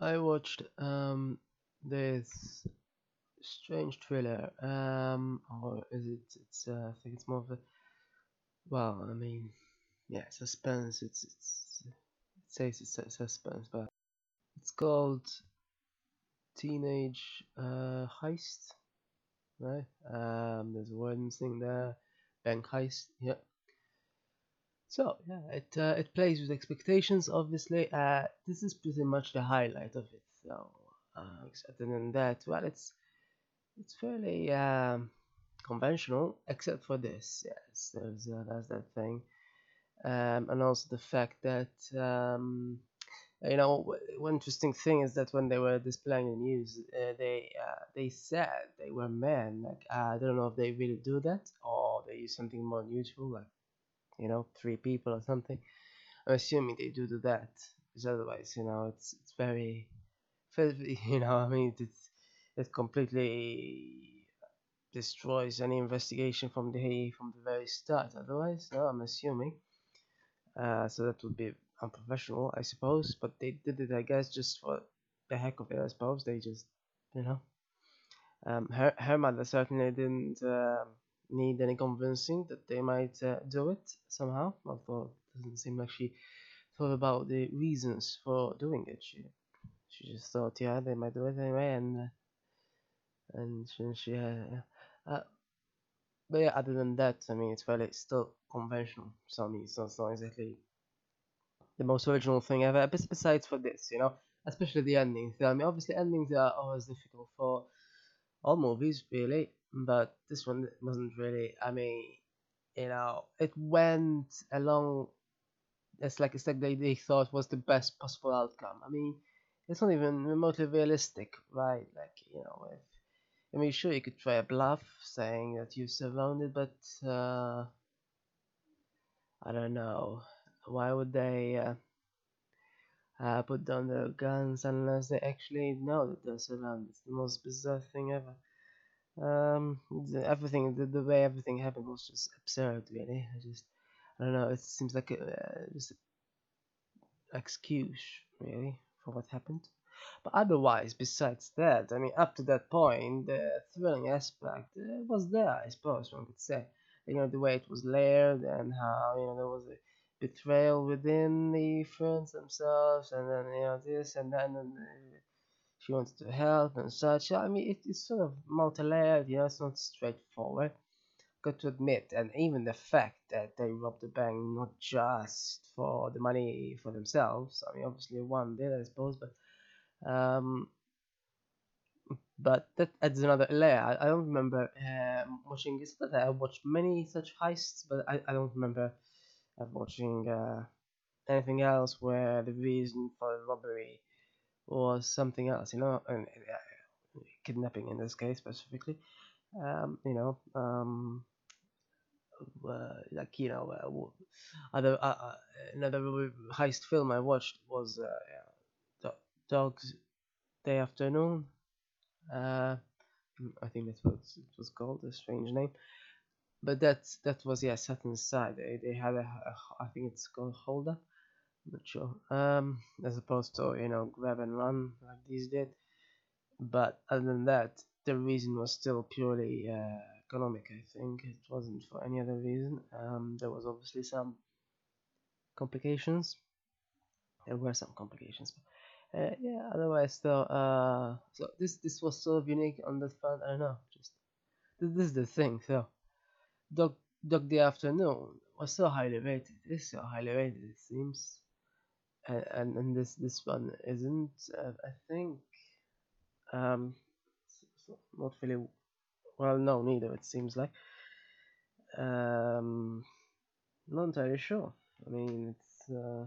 I watched um this strange thriller. Um, or is it? It's uh, I think it's more of a well, I mean, yeah, suspense. It's it's it says it's suspense, but it's called Teenage uh, Heist, right? Um, there's a missing there. Bank heist. Yeah. So yeah, it uh, it plays with expectations. Obviously, uh, this is pretty much the highlight of it. So, uh, except than that, well, it's it's fairly um, conventional, except for this. Yes, there's uh, that's that thing, um, and also the fact that um, you know one interesting thing is that when they were displaying the news, uh, they uh, they said they were men. Like I don't know if they really do that or they use something more neutral, like you know three people or something. I'm assuming they do do that, because otherwise, you know, it's it's very, you know, I mean, it's it completely destroys any investigation from the from the very start. Otherwise, no, I'm assuming. Uh, so that would be unprofessional, I suppose. But they did it, I guess, just for the heck of it. I suppose they just, you know. Um, her her mother certainly didn't um need any convincing that they might uh, do it somehow. Although it doesn't seem like she thought about the reasons for doing it. She she just thought, yeah, they might do it anyway, and uh, and she, she uh, uh, but yeah, other than that, I mean, it's fairly still conventional. So I mean, it's not, it's not exactly the most original thing ever. Bes- Besides for this, you know, especially the endings. I mean, obviously, endings are always difficult for all movies, really. But this one wasn't really. I mean, you know, it went along. It's like it's like they, they thought was the best possible outcome. I mean, it's not even remotely realistic, right? Like you know, if I mean, sure you could try a bluff saying that you're surrounded, but uh, I don't know. Why would they uh, uh, put down their guns unless they actually know that they're surrounded? It's the most bizarre thing ever. Um, the, everything, the, the way everything happened was just absurd, really. I just, I don't know. It seems like a, uh, just an excuse, really, for what happened. But otherwise, besides that, I mean, up to that point, the thrilling aspect uh, was there, I suppose one could say. You know, the way it was layered and how, you know, there was a betrayal within the friends themselves, and then, you know, this and that, and then uh, she wanted to help and such. I mean, it, it's sort of multi layered, you know, it's not straightforward. Got to admit, and even the fact that they robbed the bank not just for the money for themselves, I mean, obviously one did, I suppose, but um, but that adds another layer. I, I don't remember um, watching this, but I watched many such heists, but I, I don't remember uh, watching uh, anything else where the reason for the robbery was something else, you know, and uh, kidnapping in this case specifically. Um, you know, um, uh, like you know, uh, other uh, uh, another heist film I watched was uh, Dogs Day Afternoon. Uh, I think that's what it was called, a strange name. But that that was yeah set inside. They, they had a, a I think it's called holder. I'm not sure. Um, as opposed to you know grab and run like these did. But other than that, the reason was still purely uh, economic. I think it wasn't for any other reason. Um, there was obviously some complications. There were some complications. But, uh, yeah. Otherwise, though, uh, so this this was sort of unique on that front. I don't know. Just this, is the thing. So, Dog Dog Day Afternoon was so highly rated. It's so highly rated. It seems. And and, and this this one isn't. Uh, I think. Um, not really well no neither It seems like. Um, not entirely sure. I mean, it's uh,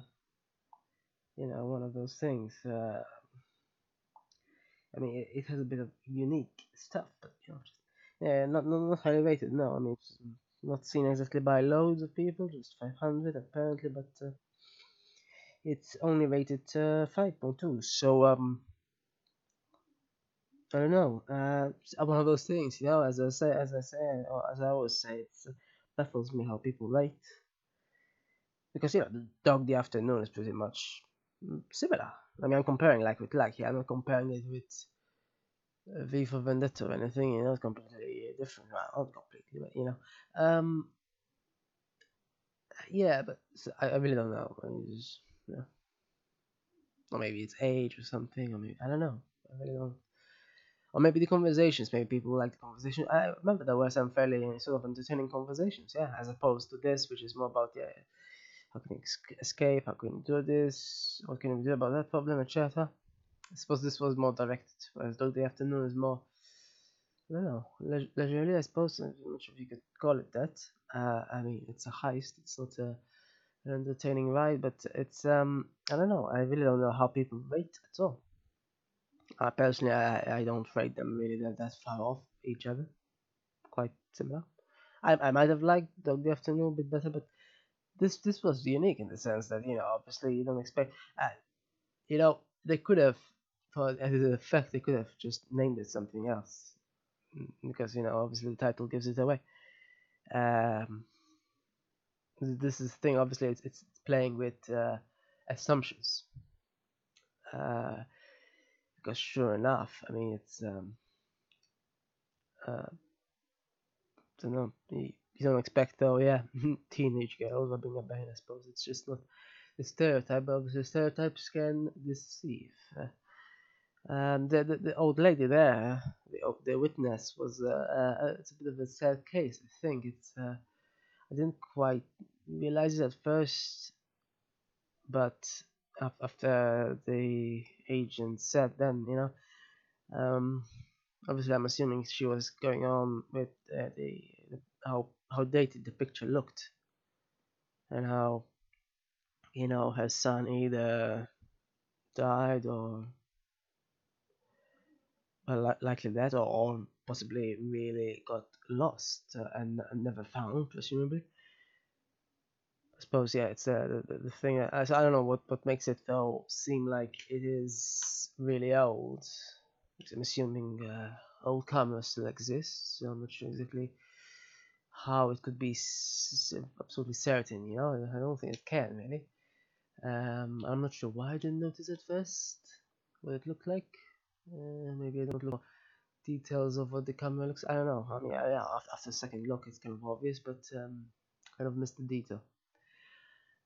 you know one of those things. Uh, I mean, it, it has a bit of unique stuff, but you know, just, yeah, not, not not highly rated. No, I mean, not seen exactly by loads of people, just 500 apparently, but uh, it's only rated uh, 5.2. So um, I don't know. Uh, one of those things, you know. As I say, as I say, or as I always say, it uh, baffles me how people rate because you know, the Dog Day Afternoon is pretty much mm, similar. I mean, I'm comparing like with like. Yeah, I'm not comparing it with uh, V for Vendetta or anything. You know, it's completely different. Well, not completely, but you know. Um, yeah, but I, I really don't know. I mean, yeah. Or maybe it's age or something. Or maybe I don't know. I really don't. Or maybe the conversations. Maybe people like the conversation. I remember there were some fairly sort of entertaining conversations. Yeah, as opposed to this, which is more about yeah, how can you escape? How can you do this? What can you do about that problem, etc. I suppose this was more directed, whereas Dog Day Afternoon is more. I don't know, leisurely. I suppose I'm not sure if you could call it that. Uh, I mean, it's a heist. It's not a an entertaining ride, but it's um I don't know. I really don't know how people rate at all. Uh, personally, I, I don't rate them really that, that far off each other. Quite similar. I, I might have liked Dog Afternoon a bit better, but this this was unique in the sense that you know obviously you don't expect uh, you know they could have for as an effect they could have just named it something else mm, because you know obviously the title gives it away um, this is the thing obviously it's, it's playing with uh, assumptions uh, because sure enough i mean it's um, uh, don't know you don't expect though, yeah, teenage girls are being abandoned. I suppose it's just not the stereotype, but the stereotypes can deceive. Um, the, the, the old lady there, the the witness was uh, uh, it's a bit of a sad case. I think it's uh, I didn't quite realize it at first, but after the agent said, then you know, um, obviously I'm assuming she was going on with uh, the, how how dated the picture looked and how you know her son either died or well, likely that or, or possibly really got lost and, never found presumably I suppose yeah it's uh, the, the thing I, I don't know what, what makes it though seem like it is really old I'm assuming uh, old cameras still exist so I'm not sure exactly how it could be absolutely certain, you know. I don't think it can really. Um, I'm not sure why I didn't notice at first. What it looked like. Uh, maybe I don't look details of what the camera looks. I don't know. I mean, yeah, after a second look, it's kind of obvious, but um, kind of missed the detail.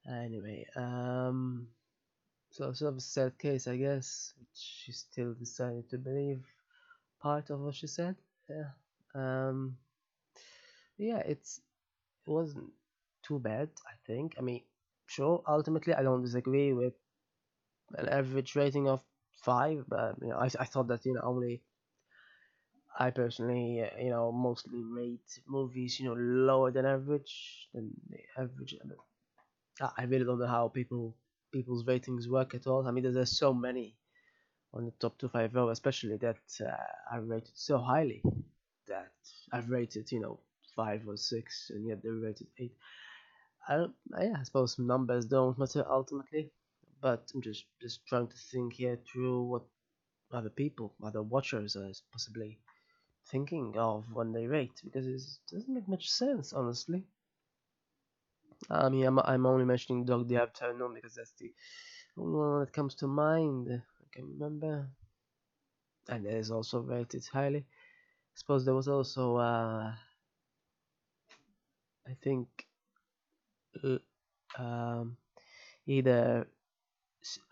Anyway, um, so sort of a sad case, I guess. She still decided to believe part of what she said. Yeah. Um, yeah, it's it wasn't too bad. I think. I mean, sure. Ultimately, I don't disagree with an average rating of five, but you know, I I thought that you know only. I personally, uh, you know, mostly rate movies, you know, lower than average than the average. I, mean, I really don't know how people people's ratings work at all. I mean, there's so many on the top two five zero, especially that uh, are rated so highly that I've rated, you know, five or six, and yet they're rated eight. I don't, yeah, I suppose numbers don't matter ultimately, but I'm just just trying to think here through what other people, other watchers are possibly thinking of when they rate, because it doesn't make much sense, honestly. I mean, I'm, I'm only mentioning Dog Day Afternoon because that's the only one that comes to mind. I can remember, and it is also rated highly. I suppose there was also uh, I think um, either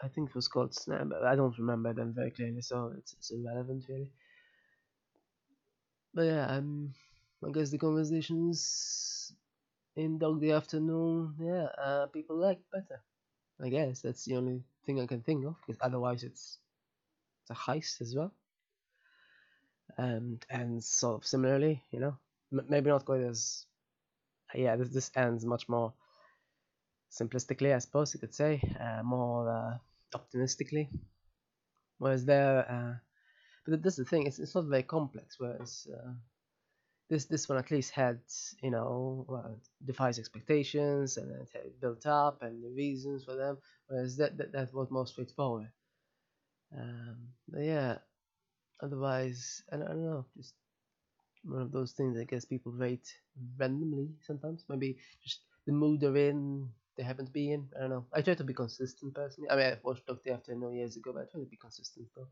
I think it was called Snap. But I don't remember them very clearly, so it's, it's irrelevant really. But yeah, um, I guess the conversations in Dog Day Afternoon, yeah, uh, people like better. I guess that's the only thing I can think of, because otherwise it's, it's a heist as well. And and sort of similarly, you know, M- maybe not quite as yeah, this, this ends much more simplistically, I suppose you could say, uh, more uh, optimistically. Whereas there, uh, but this is the thing, it's, it's not very complex. Whereas uh, this this one at least had, you know, well, defies expectations and it had built up and the reasons for them. Whereas that that, that was more straightforward. Um, but yeah, otherwise, I don't, I don't know, just one of those things I guess people rate randomly sometimes. Maybe just the mood they're in, they haven't been. I don't know. I try to be consistent personally. I mean, I watched Dog Day Afternoon years ago, but I try to be consistent though.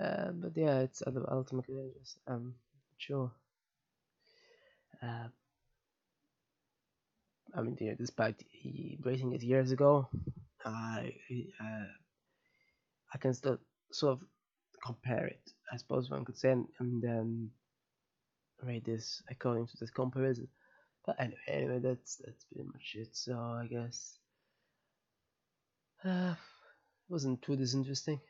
Uh, but yeah, it's ultimately dangerous. Um, sure. Uh, I mean, you know, despite embracing it years ago, I uh, I can still sort of compare it. I suppose one could say, and, and then rate this according to this comparison. But anyway, anyway, that's that's pretty much it. So I guess uh, it wasn't too disinteresting.